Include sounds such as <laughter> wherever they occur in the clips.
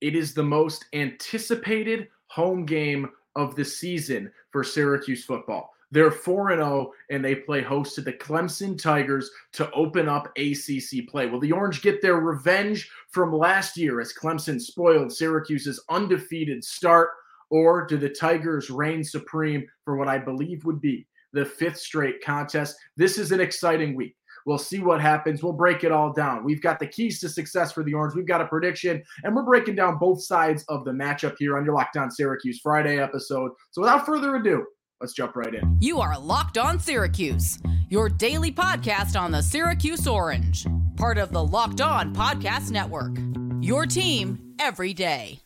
it is the most anticipated home game of the season for Syracuse football. They're 4 0 and they play host to the Clemson Tigers to open up ACC play. Will the Orange get their revenge from last year as Clemson spoiled Syracuse's undefeated start? Or do the Tigers reign supreme for what I believe would be the fifth straight contest? This is an exciting week. We'll see what happens. We'll break it all down. We've got the keys to success for the Orange. We've got a prediction, and we're breaking down both sides of the matchup here on your Locked On Syracuse Friday episode. So without further ado, let's jump right in. You are Locked On Syracuse, your daily podcast on the Syracuse Orange, part of the Locked On Podcast Network. Your team every day.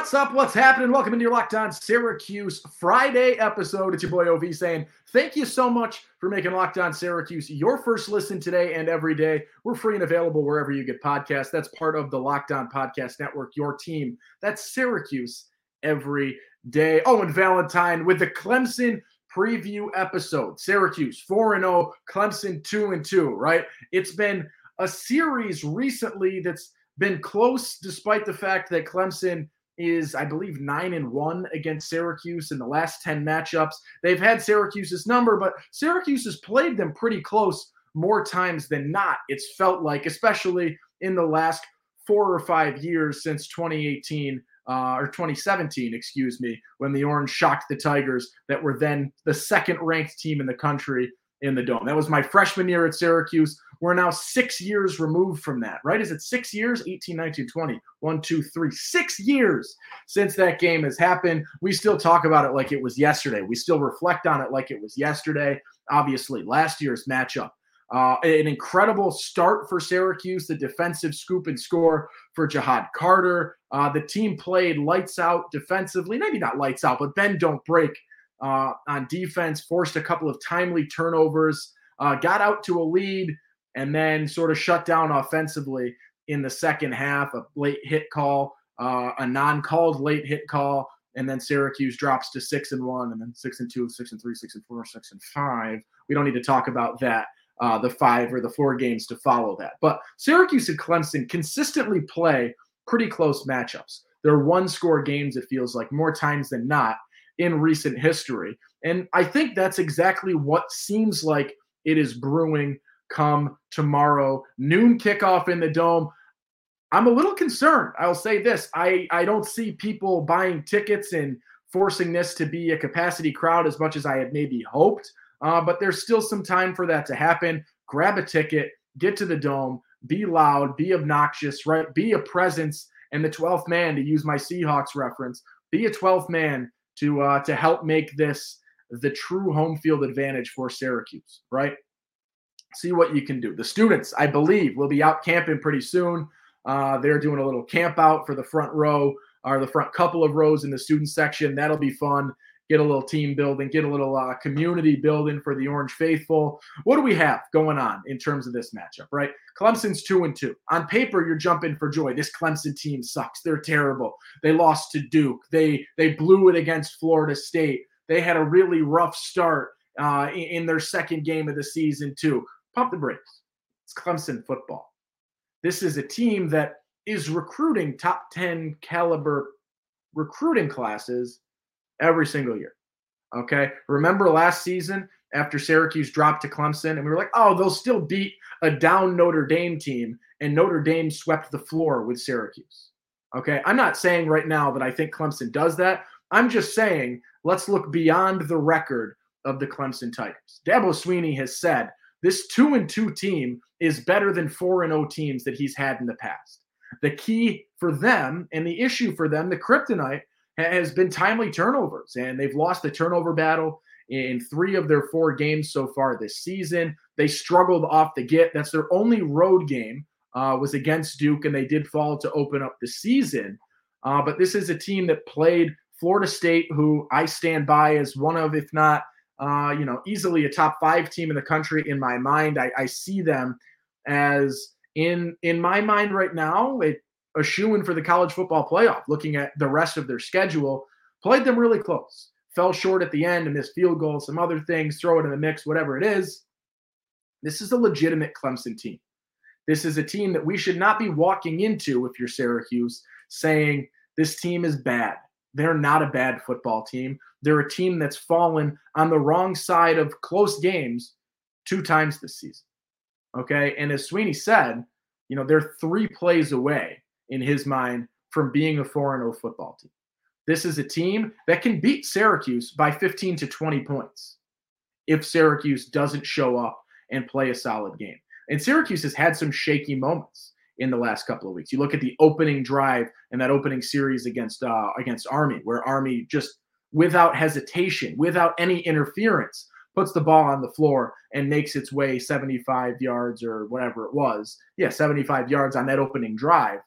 What's up? What's happening? Welcome into your Locked On Syracuse Friday episode. It's your boy OV saying thank you so much for making Locked On Syracuse your first listen today and every day. We're free and available wherever you get podcasts. That's part of the Locked On Podcast Network, your team. That's Syracuse every day. Oh, and Valentine with the Clemson preview episode. Syracuse 4 0, Clemson 2 and 2, right? It's been a series recently that's been close despite the fact that Clemson is, I believe, nine and one against Syracuse in the last 10 matchups. They've had Syracuse's number, but Syracuse has played them pretty close more times than not, it's felt like, especially in the last four or five years since 2018 uh, or 2017, excuse me, when the Orange shocked the Tigers that were then the second ranked team in the country in the dome. That was my freshman year at Syracuse. We're now six years removed from that, right? Is it six years? 18, 19, 20. One, two, three. Six years since that game has happened. We still talk about it like it was yesterday. We still reflect on it like it was yesterday. Obviously, last year's matchup. Uh, an incredible start for Syracuse, the defensive scoop and score for Ja'Had Carter. Uh, the team played lights out defensively, maybe not lights out, but bend don't break uh, on defense, forced a couple of timely turnovers, uh, got out to a lead, and then sort of shut down offensively in the second half. A late hit call, uh, a non-called late hit call, and then Syracuse drops to six and one, and then six and two, six and three, six and four, six and five. We don't need to talk about that. Uh, the five or the four games to follow that. But Syracuse and Clemson consistently play pretty close matchups. They're one score games, it feels like, more times than not in recent history. And I think that's exactly what seems like it is brewing come tomorrow. Noon kickoff in the dome. I'm a little concerned. I'll say this. I, I don't see people buying tickets and forcing this to be a capacity crowd as much as I had maybe hoped. Uh, but there's still some time for that to happen. Grab a ticket, get to the dome, be loud, be obnoxious, right? Be a presence. And the 12th man, to use my Seahawks reference, be a 12th man to uh, to help make this the true home field advantage for Syracuse, right? See what you can do. The students, I believe, will be out camping pretty soon. Uh, they're doing a little camp out for the front row or the front couple of rows in the student section. That'll be fun get a little team building, get a little uh, community building for the Orange Faithful. What do we have going on in terms of this matchup, right? Clemson's two and two. On paper, you're jumping for joy. This Clemson team sucks. They're terrible. They lost to Duke. They they blew it against Florida State. They had a really rough start uh, in, in their second game of the season too. Pump the brakes. It's Clemson football. This is a team that is recruiting top 10 caliber recruiting classes every single year. Okay. Remember last season after Syracuse dropped to Clemson, and we were like, oh, they'll still beat a down Notre Dame team, and Notre Dame swept the floor with Syracuse. Okay. I'm not saying right now that I think Clemson does that. I'm just saying let's look beyond the record of the Clemson Tigers. Dabo Swinney has said this two and two team is better than four and O oh teams that he's had in the past. The key for them and the issue for them, the kryptonite, has been timely turnovers, and they've lost the turnover battle in three of their four games so far this season. They struggled off the get. That's their only road game uh, was against Duke, and they did fall to open up the season. Uh, but this is a team that played Florida State, who I stand by as one of, if not, uh, you know, easily a top five team in the country in my mind. I, I see them as in in my mind right now, it, a shoe in for the college football playoff. Looking at the rest of their schedule, played them really close. Fell short at the end and missed field goals, some other things. Throw it in the mix, whatever it is. This is a legitimate Clemson team. This is a team that we should not be walking into if you're Syracuse saying this team is bad. They're not a bad football team. They're a team that's fallen on the wrong side of close games two times this season. Okay. And as Swinney said, you know, they're three plays away in his mind from being a 4 0 football team. This is a team that can beat Syracuse by 15 to 20 points if Syracuse doesn't show up and play a solid game. And Syracuse has had some shaky moments in the last couple of weeks. You look at the opening drive and that opening series against uh, against Army, where Army just without hesitation, without any interference, puts the ball on the floor and makes its way 75 yards or whatever it was. Yeah, 75 yards on that opening drive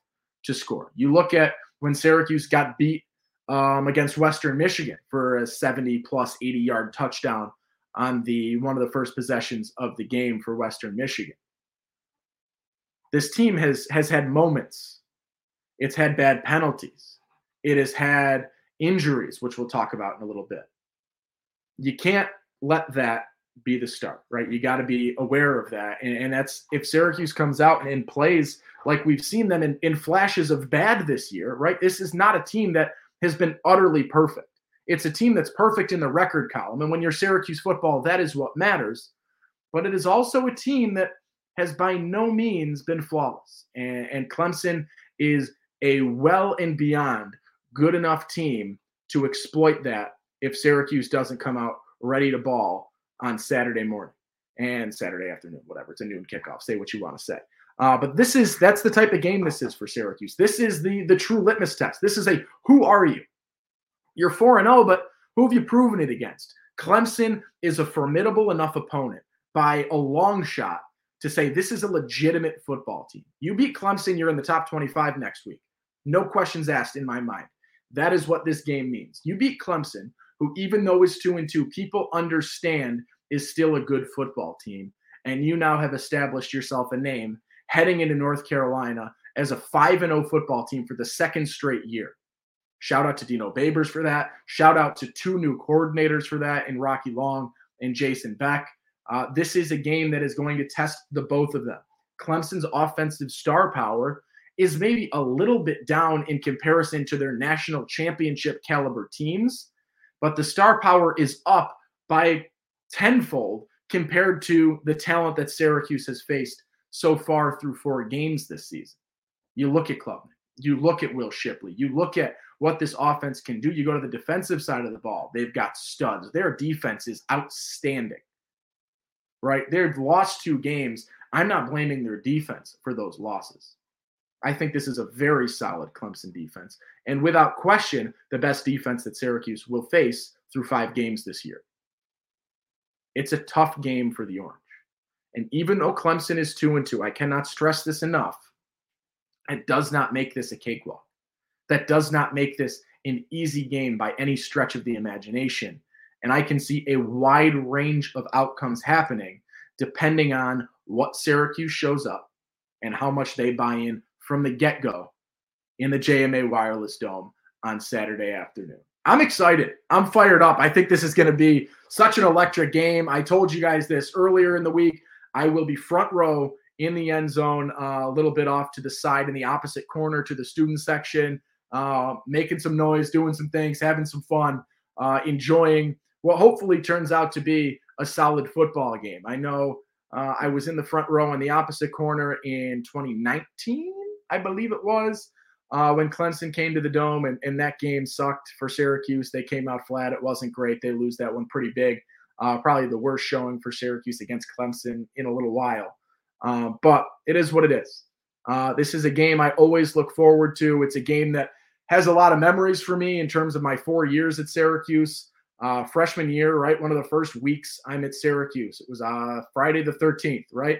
to score. You look at when Syracuse got beat um, against Western Michigan for a 70 plus 80 yard touchdown on the one of the first possessions of the game for Western Michigan. This team has has had moments. It's had bad penalties. It has had injuries, which we'll talk about in a little bit. You can't let that be the start, right? You got to be aware of that. And, and, that's if Syracuse comes out and, and plays like we've seen them in, in flashes of bad this year, right? This is not a team that has been utterly perfect. It's a team that's perfect in the record column. And when you're Syracuse football, that is what matters. But it is also a team that has by no means been flawless. And, and Clemson is a well and beyond good enough team to exploit that if Syracuse doesn't come out ready to ball on Saturday morning and Saturday afternoon, whatever. It's a noon kickoff. Say what you want to say. Uh, but this is that's the type of game this is for Syracuse. This is the the true litmus test. This is a who are you? You're 4 and 0, but who have you proven it against? Clemson is a formidable enough opponent by a long shot to say this is a legitimate football team. You beat Clemson, you're in the top 25 next week. No questions asked in my mind. That is what this game means. You beat Clemson, who even though is 2 and 2, people understand is still a good football team, and you now have established yourself a name heading into North Carolina as a 5 and 0 football team for the second straight year. Shout out to Dino Babers for that. Shout out to two new coordinators for that in Rocky Long and Jason Beck. Uh, this is a game that is going to test the both of them. Clemson's offensive star power is maybe a little bit down in comparison to their national championship caliber teams, but the star power is up by tenfold compared to the talent that Syracuse has faced so far through four games this season. You look at Klubnik, you look at Will Shipley, you look at what this offense can do. You go to the defensive side of the ball, they've got studs. Their defense is outstanding, right? They've lost two games. I'm not blaming their defense for those losses. I think this is a very solid Clemson defense. And without question, the best defense that Syracuse will face through five games this year. It's a tough game for the Orange. And even though Clemson is two and two, I cannot stress this enough. It does not make this a cakewalk. That does not make this an easy game by any stretch of the imagination. And I can see a wide range of outcomes happening depending on what Syracuse shows up and how much they buy in from the get go in the JMA Wireless Dome on Saturday afternoon. I'm excited. I'm fired up. I think this is going to be such an electric game. I told you guys this earlier in the week. I will be front row in the end zone, uh, a little bit off to the side in the opposite corner to the student section, uh, making some noise, doing some things, having some fun, uh, enjoying what hopefully turns out to be a solid football game. I know uh, I was in the front row in the opposite corner in 2019, I believe it was. Uh, when Clemson came to the dome and, and that game sucked for Syracuse. They came out flat. It wasn't great. They lose that one pretty big. Uh, probably the worst showing for Syracuse against Clemson in a little while. Uh, but it is what it is. Uh, this is a game I always look forward to. It's a game that has a lot of memories for me in terms of my four years at Syracuse. Uh, freshman year, right? One of the first weeks I'm at Syracuse. It was uh, Friday the 13th, right?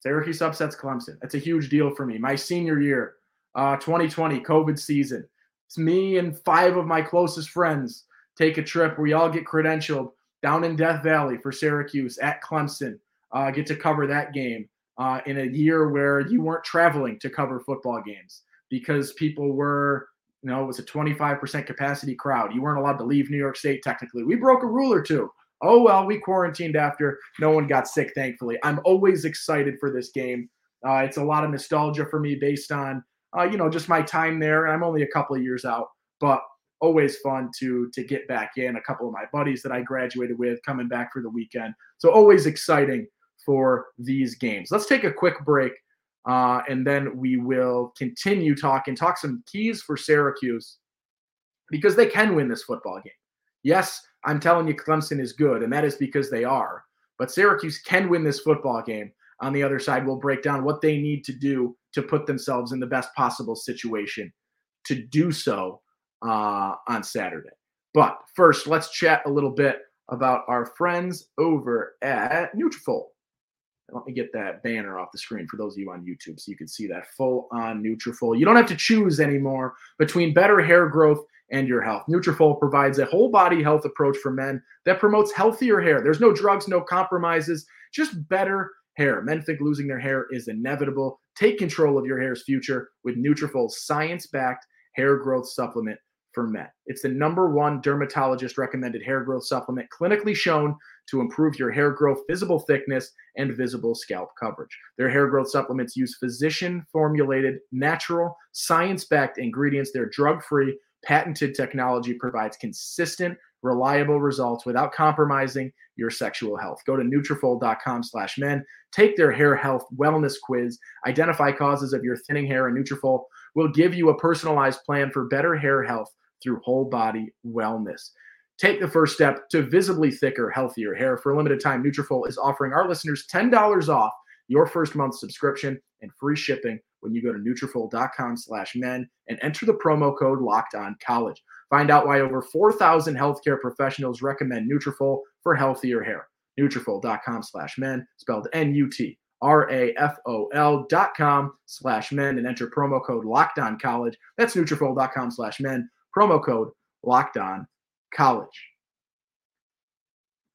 Syracuse upsets Clemson. That's a huge deal for me. My senior year, uh, 2020, COVID season. It's me and five of my closest friends take a trip. We all get credentialed down in Death Valley for Syracuse at Clemson. Uh, get to cover that game. uh, in a year where you weren't traveling to cover football games because people were, you know, it was a 25% capacity crowd. You weren't allowed to leave New York State technically. We broke a rule or two. Oh, well, we quarantined after. No one got sick, thankfully. I'm always excited for this game. Uh, it's a lot of nostalgia for me based on, uh, you know, just my time there. I'm only a couple of years out, but always fun to to get back in. A couple of my buddies that I graduated with coming back for the weekend. So always exciting for these games. Let's take a quick break, uh, and then we will continue talking, talk some keys for Syracuse because they can win this football game. Yes, I'm telling you, Clemson is good, and that is because they are. But Syracuse can win this football game. On the other side, we'll break down what they need to do to put themselves in the best possible situation to do so uh, on Saturday. But first, let's chat a little bit about our friends over at Nutrafol. Let me get that banner off the screen for those of you on YouTube so you can see that full on Nutrafol. You don't have to choose anymore between better hair growth and your health. Nutrafol provides a whole body health approach for men that promotes healthier hair. There's no drugs, no compromises, just better hair. Men think losing their hair is inevitable. Take control of your hair's future with Nutrafol's science-backed hair growth supplement for men. It's the number one dermatologist recommended hair growth supplement clinically shown to improve your hair growth, visible thickness, and visible scalp coverage. Their hair growth supplements use physician formulated, natural, science backed ingredients. They're drug free. Patented technology provides consistent, reliable results without compromising your sexual health. Go to Nutrafol.com slash men. Take their hair health wellness quiz. Identify causes of your thinning hair, and Nutrafol will give you a personalized plan for better hair health through whole body wellness. Take the first step to visibly thicker, healthier hair. For a limited time, Nutrafol is offering our listeners $10 off your first month subscription and free shipping when you go to Nutrafol.com slash men and enter the promo code locked on college. Find out why over 4,000 healthcare professionals recommend Nutrafol for healthier hair. Nutrafol.com slash men, spelled N-U-T. R-A-F-O-L dot com slash men and enter promo code locked on college. That's Nutrafol.com slash men promo code locked on college.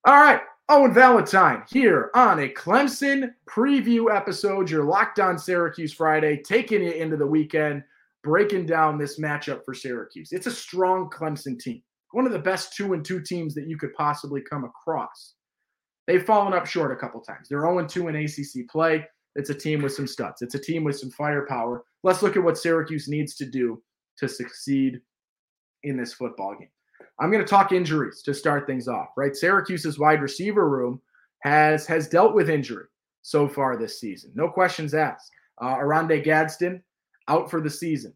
All right. Owen Valentine here on a Clemson preview episode. Your locked on Syracuse Friday, taking you into the weekend, breaking down this matchup for Syracuse. It's a strong Clemson team, one of the best two and two teams that you could possibly come across. They've fallen up short a couple times. They're 0 2 in ACC play. It's a team with some studs, it's a team with some firepower. Let's look at what Syracuse needs to do to succeed in this football game. I'm going to talk injuries to start things off, right? Syracuse's wide receiver room has has dealt with injury so far this season. No questions asked. Uh, Oronde Gadsden out for the season.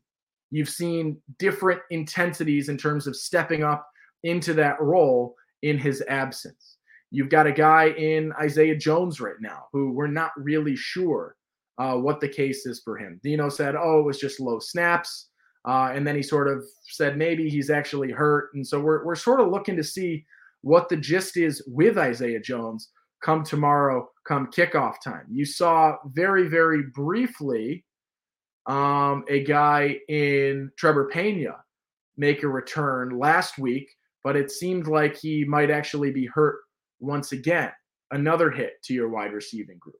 You've seen different intensities in terms of stepping up into that role in his absence. You've got a guy in Isaiah Jones right now who we're not really sure uh, what the case is for him. Dino said, oh, it was just low snaps. Uh, and then he sort of said maybe he's actually hurt. And so we're, we're sort of looking to see what the gist is with Isaiah Jones come tomorrow, come kickoff time. You saw very, very briefly um, a guy in Trebor Pena make a return last week, but it seemed like he might actually be hurt once again. Another hit to your wide receiving group.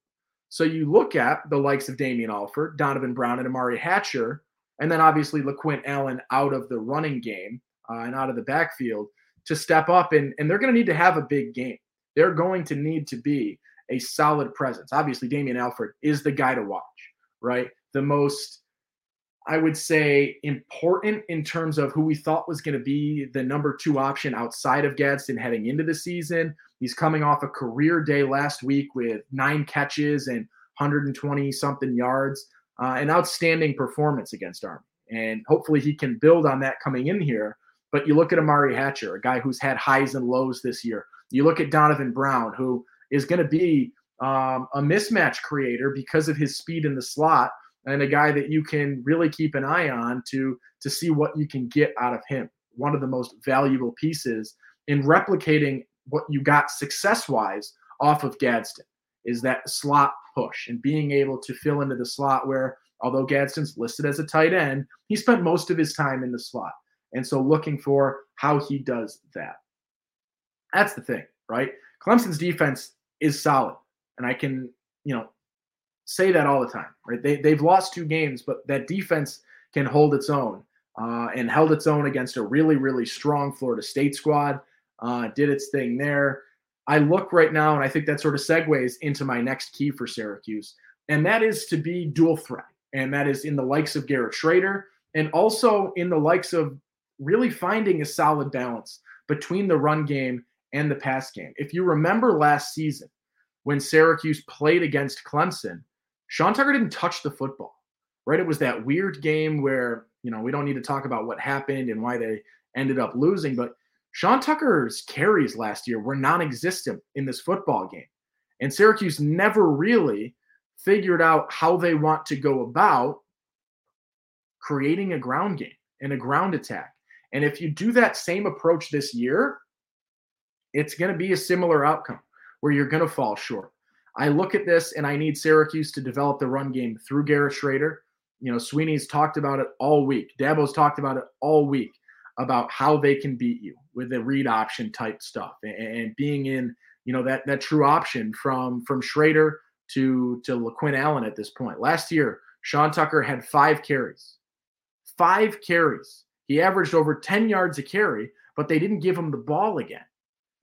So you look at the likes of Damian Alford, Donovan Brown, and Umari Hatcher and then obviously LeQuint Allen out of the running game uh, and out of the backfield to step up. And, and they're going to need to have a big game. They're going to need to be a solid presence. Obviously, Damian Alford is the guy to watch, right? The most, I would say, important in terms of who we thought was going to be the number two option outside of Gadsden heading into the season. He's coming off a career day last week with nine catches and 120 something yards uh, an outstanding performance against Army. And hopefully he can build on that coming in here. But you look at Umari Hatcher, a guy who's had highs and lows this year. You look at Donovan Brown, who is going to be um, a mismatch creator because of his speed in the slot, and a guy that you can really keep an eye on to to see what you can get out of him. One of the most valuable pieces in replicating what you got success wise off of Gadsden is that slot push and being able to fill into the slot where, although Gadsden's listed as a tight end, he spent most of his time in the slot. And so looking for how he does that. That's the thing, right? Clemson's defense is solid. And I can, you know, say that all the time, right? They, they've lost two games, but that defense can hold its own uh, and held its own against a really, really strong Florida State squad. Uh, did its thing there. I look right now, and I think that sort of segues into my next key for Syracuse, and that is to be dual threat. And that is in the likes of Garrett Shrader and also in the likes of really finding a solid balance between the run game and the pass game. If you remember last season when Syracuse played against Clemson, Sean Tucker didn't touch the football, right? It was that weird game where, you know, we don't need to talk about what happened and why they ended up losing, but Sean Tucker's carries last year were non existent in this football game. And Syracuse never really figured out how they want to go about creating a ground game and a ground attack. And if you do that same approach this year, it's going to be a similar outcome where you're going to fall short. I look at this and I need Syracuse to develop the run game through Garrett Shrader. You know, Swinney's talked about it all week. Dabo's talked about it all week about how they can beat you with the read option type stuff and, and being in, you know, that that true option from from Shrader to to LeQuint Allen at this point. Last year, Sean Tucker had five carries. Five carries. He averaged over 10 yards a carry, but they didn't give him the ball again.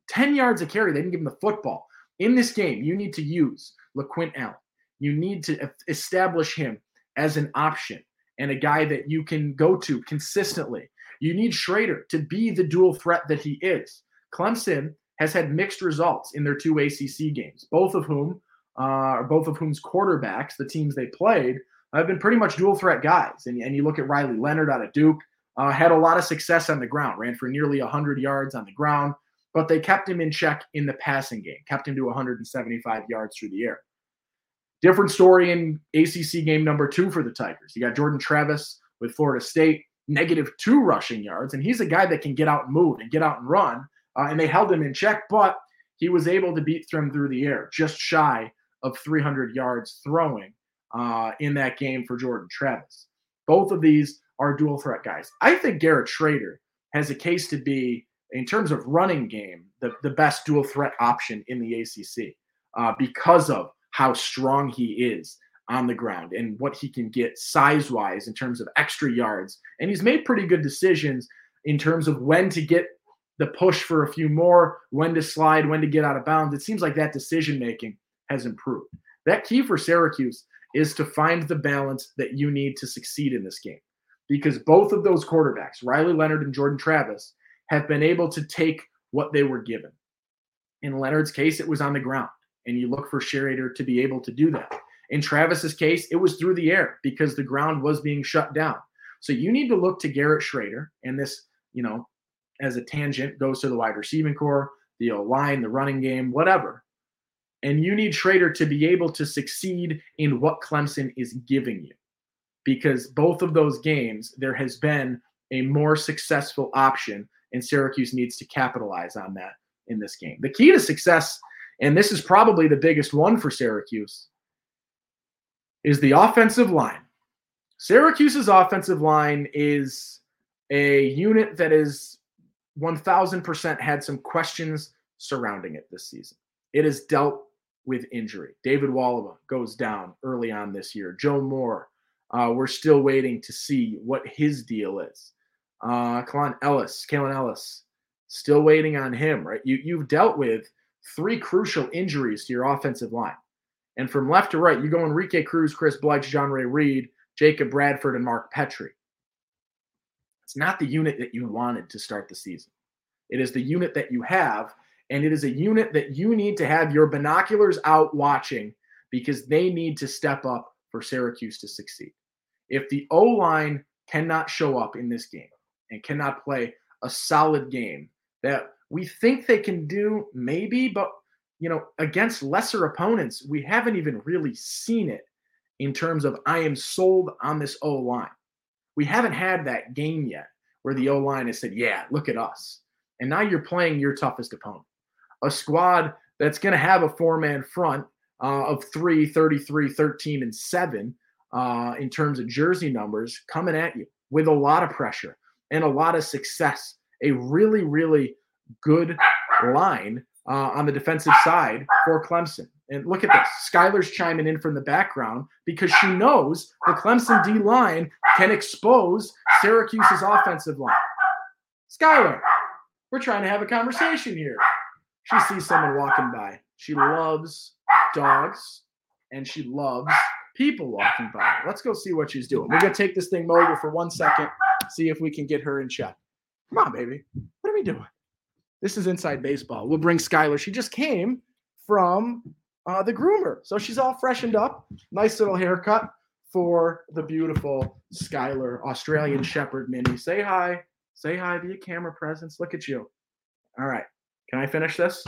10 yards a carry. They didn't give him the football. In this game, you need to use LeQuint Allen. You need to establish him as an option and a guy that you can go to consistently. You need Shrader to be the dual threat that he is. Clemson has had mixed results in their two ACC games, both of whom, uh, both of whom's quarterbacks, the teams they played, have been pretty much dual threat guys. And, and you look at Riley Leonard out of Duke, uh, had a lot of success on the ground, ran for nearly 100 yards on the ground, but they kept him in check in the passing game, kept him to 175 yards through the air. Different story in ACC game number two for the Tigers. You got Jordan Travis with Florida State, negative two rushing yards, and he's a guy that can get out and move and get out and run. Uh, and they held him in check, but he was able to beat them through the air, just shy of 300 yards throwing uh, in that game for Jordan Travis. Both of these are dual threat guys. I think Garrett Shrader has a case to be in terms of running game, the, the best dual threat option in the ACC uh, because of how strong he is on the ground and what he can get size wise in terms of extra yards. And he's made pretty good decisions in terms of when to get the push for a few more, when to slide, when to get out of bounds. It seems like that decision making has improved. That key for Syracuse is to find the balance that you need to succeed in this game because both of those quarterbacks, Riley Leonard and Jordan Travis, have been able to take what they were given. In Leonard's case, it was on the ground, and you look for Shrader to be able to do that. In Travis's case, it was through the air because the ground was being shut down. So you need to look to Garrett Shrader, and this, you know, as a tangent goes to the wide receiving corps, the line, the running game, whatever. And you need Shrader to be able to succeed in what Clemson is giving you. Because both of those games, there has been a more successful option and Syracuse needs to capitalize on that in this game. The key to success, and this is probably the biggest one for Syracuse, is the offensive line. Syracuse's offensive line is a unit that is 1000% had some questions surrounding it this season. It has dealt with injury. David Wohlabaugh goes down early on this year. Joe Moore, uh, we're still waiting to see what his deal is. Uh, Kalon Ellis, Kalen Ellis, still waiting on him, right? You, you've dealt with three crucial injuries to your offensive line. And from left to right, you go Enrique Cruz, Chris Bleich, J'Onre Reed, Jacob Bradford, and Mark Petrie. It's not the unit that you wanted to start the season. It is the unit that you have, and it is a unit that you need to have your binoculars out watching because they need to step up for Syracuse to succeed. If the O line cannot show up in this game, and cannot play a solid game that we think they can do maybe but you know against lesser opponents we haven't even really seen it in terms of i am sold on this o line we haven't had that game yet where the o line has said yeah look at us. And now you're playing your toughest opponent. A squad that's going to have a four man front uh, of 3 33 13 and 7 uh, in terms of jersey numbers coming at you with a lot of pressure and a lot of success. A really, really good line uh, on the defensive side for Clemson. And look at this. Skylar's chiming in from the background because she knows the Clemson D line can expose Syracuse's offensive line. Skylar, we're trying to have a conversation here. She sees someone walking by. She loves dogs and she loves people walking by. Let's go see what she's doing. We're going to take this thing mobile for one second, see if we can get her in check. Come on, baby. What are we doing? This is inside baseball. We'll bring Skylar. She just came from uh, the groomer. So she's all freshened up. Nice little haircut for the beautiful Skylar, Australian Shepherd Mini. Say hi. Say hi. Be a camera presence. Look at you. All right. Can I finish this?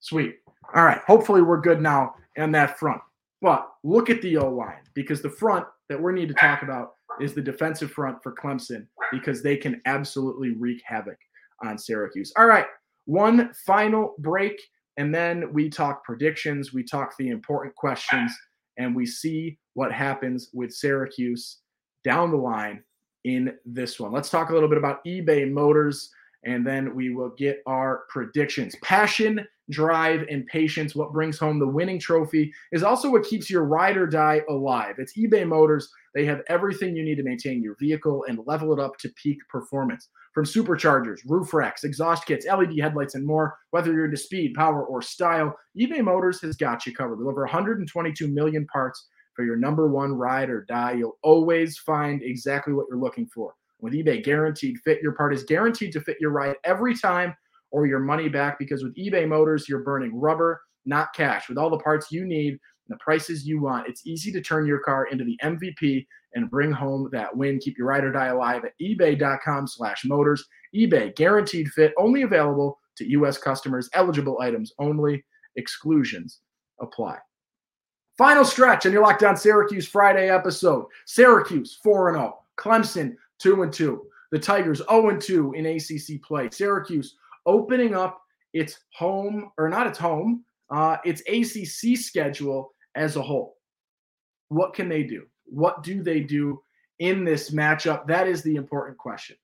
Sweet. All right. Hopefully we're good now in that front. But look at the O line because the front that we need to talk about is the defensive front for Clemson because they can absolutely wreak havoc on Syracuse. All right. One final break. And then we talk predictions, we talk the important questions, and we see what happens with Syracuse down the line in this one. Let's talk a little bit about eBay Motors, and then we will get our predictions. Passion, drive, and patience, what brings home the winning trophy, is also what keeps your ride or die alive. It's eBay Motors. They have everything you need to maintain your vehicle and level it up to peak performance. From superchargers, roof racks, exhaust kits, LED headlights, and more, whether you're into speed, power, or style, eBay Motors has got you covered. With over 122 million parts for your number one ride or die, you'll always find exactly what you're looking for. With eBay Guaranteed Fit, your part is guaranteed to fit your ride every time or your money back because with eBay Motors, you're burning rubber, not cash. With all the parts you need the prices you want, it's easy to turn your car into the MVP and bring home that win. Keep your ride or die alive at ebay.com slash motors. eBay guaranteed fit, only available to U.S. customers, eligible items only, exclusions apply. Final stretch on your Locked On Syracuse Friday episode. Syracuse 4 0, Clemson 2 2. The Tigers 0 2 in ACC play. Syracuse opening up its home, or not its home, uh, its ACC schedule as a whole. What can they do? What do they do in this matchup? That is the important question.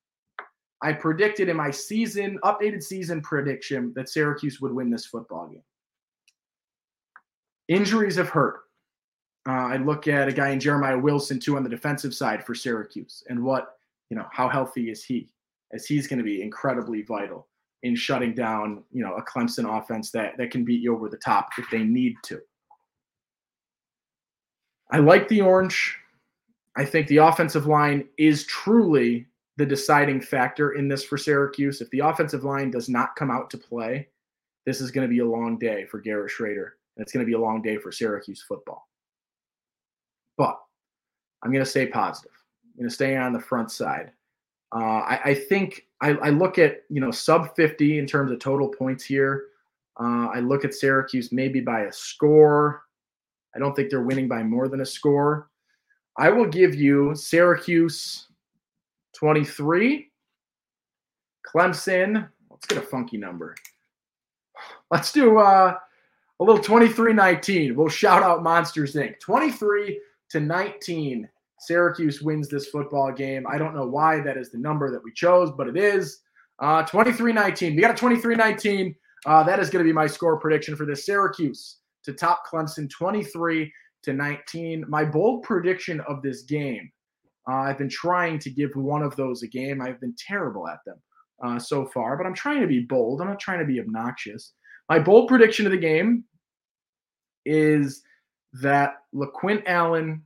I predicted in my season, updated season prediction, that Syracuse would win this football game. Injuries have hurt. Uh, I look at a guy in Jeremiah Wilson too on the defensive side for Syracuse, and what you know, how healthy is he? As he's going to be incredibly vital in shutting down, you know, a Clemson offense that that can beat you over the top if they need to. I like the orange. I think the offensive line is truly the deciding factor in this for Syracuse. If the offensive line does not come out to play, this is going to be a long day for Garrett Shrader, And it's going to be a long day for Syracuse football. But I'm going to stay positive. I'm going to stay on the front side. Uh, I, I, think I, I, look at you know sub 50 in terms of total points here. Uh, I look at Syracuse maybe by a score. I don't think they're winning by more than a score. I will give you Syracuse 23, Clemson. Let's get a funky number. <sighs> Let's do uh, a little 23 19. We'll shout out Monsters Inc. 23 to 19. Syracuse wins this football game. I don't know why that is the number that we chose, but it is. Uh, 23 19. We got a 23 19. Uh, that is going to be my score prediction for this. Syracuse to top Clemson 23 to 19. My bold prediction of this game. Uh, I've been trying to give one of those a game. I've been terrible at them uh, so far, but I'm trying to be bold. I'm not trying to be obnoxious. My bold prediction of the game is that LeQuint Allen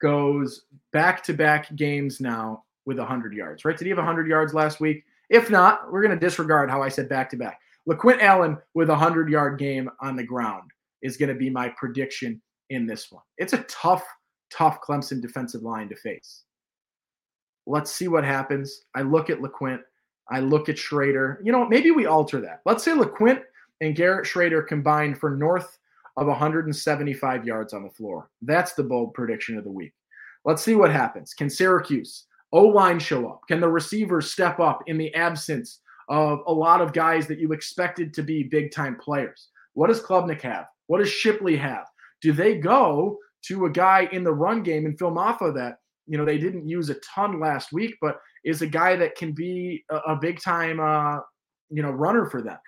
goes back to back games now with 100 yards, right? Did he have 100 yards last week? If not, we're going to disregard how I said back to back. LeQuint Allen with a 100 yard game on the ground is going to be my prediction in this one. It's a tough, tough Clemson defensive line to face. Let's see what happens. I look at LeQuint. I look at Shrader. You know, maybe we alter that. Let's say LeQuint and Garrett Shrader combined for north of 175 yards on the floor. That's the bold prediction of the week. Let's see what happens. Can Syracuse O line show up? Can the receivers step up in the absence of a lot of guys that you expected to be big time players? What does Klubnik have? What does Shipley have? Do they go to a guy in the run game and Phil Mafah that you know they didn't use a ton last week, but is a guy that can be a, a big time uh, you know runner for them?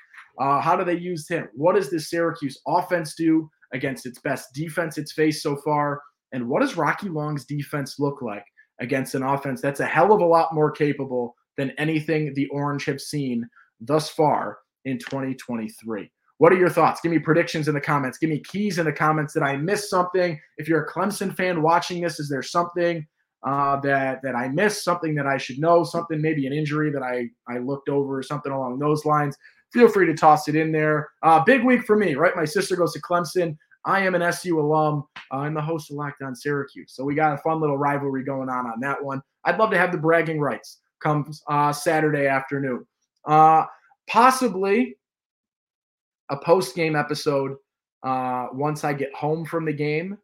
Uh, how do they use him? What does this Syracuse offense do against its best defense it's faced so far? And what does Rocky Long's defense look like against an offense that's a hell of a lot more capable than anything the Orange have seen thus far in 2023? What are your thoughts? Give me predictions in the comments. Give me keys in the comments. Did I miss something? If you're a Clemson fan watching this, is there something uh, that that I missed? Something that I should know? Something maybe an injury that I I looked over or something along those lines? Feel free to toss it in there. Uh, big week for me, right? My sister goes to Clemson. I am an SU alum uh, and the host of Locked On Syracuse. So we got a fun little rivalry going on on that one. I'd love to have the bragging rights come uh, Saturday afternoon. Uh, possibly a post game episode uh, once I get home from the game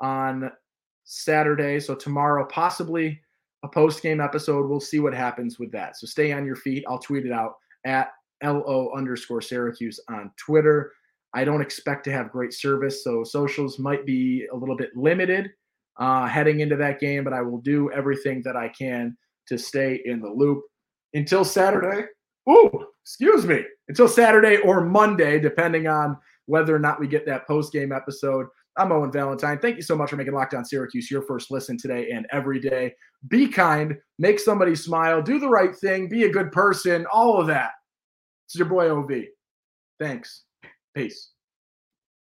on Saturday. So tomorrow, possibly a post game episode. We'll see what happens with that. So stay on your feet. I'll tweet it out at LO underscore Syracuse on Twitter. I don't expect to have great service, so socials might be a little bit limited uh, heading into that game, but I will do everything that I can to stay in the loop until Saturday. Ooh, excuse me, until Saturday or Monday, depending on whether or not we get that post game episode. I'm Owen Valentine. Thank you so much for making Locked On Syracuse your first listen today and every day. Be kind, make somebody smile, do the right thing, be a good person, all of that. It's your boy OV. Thanks. Peace.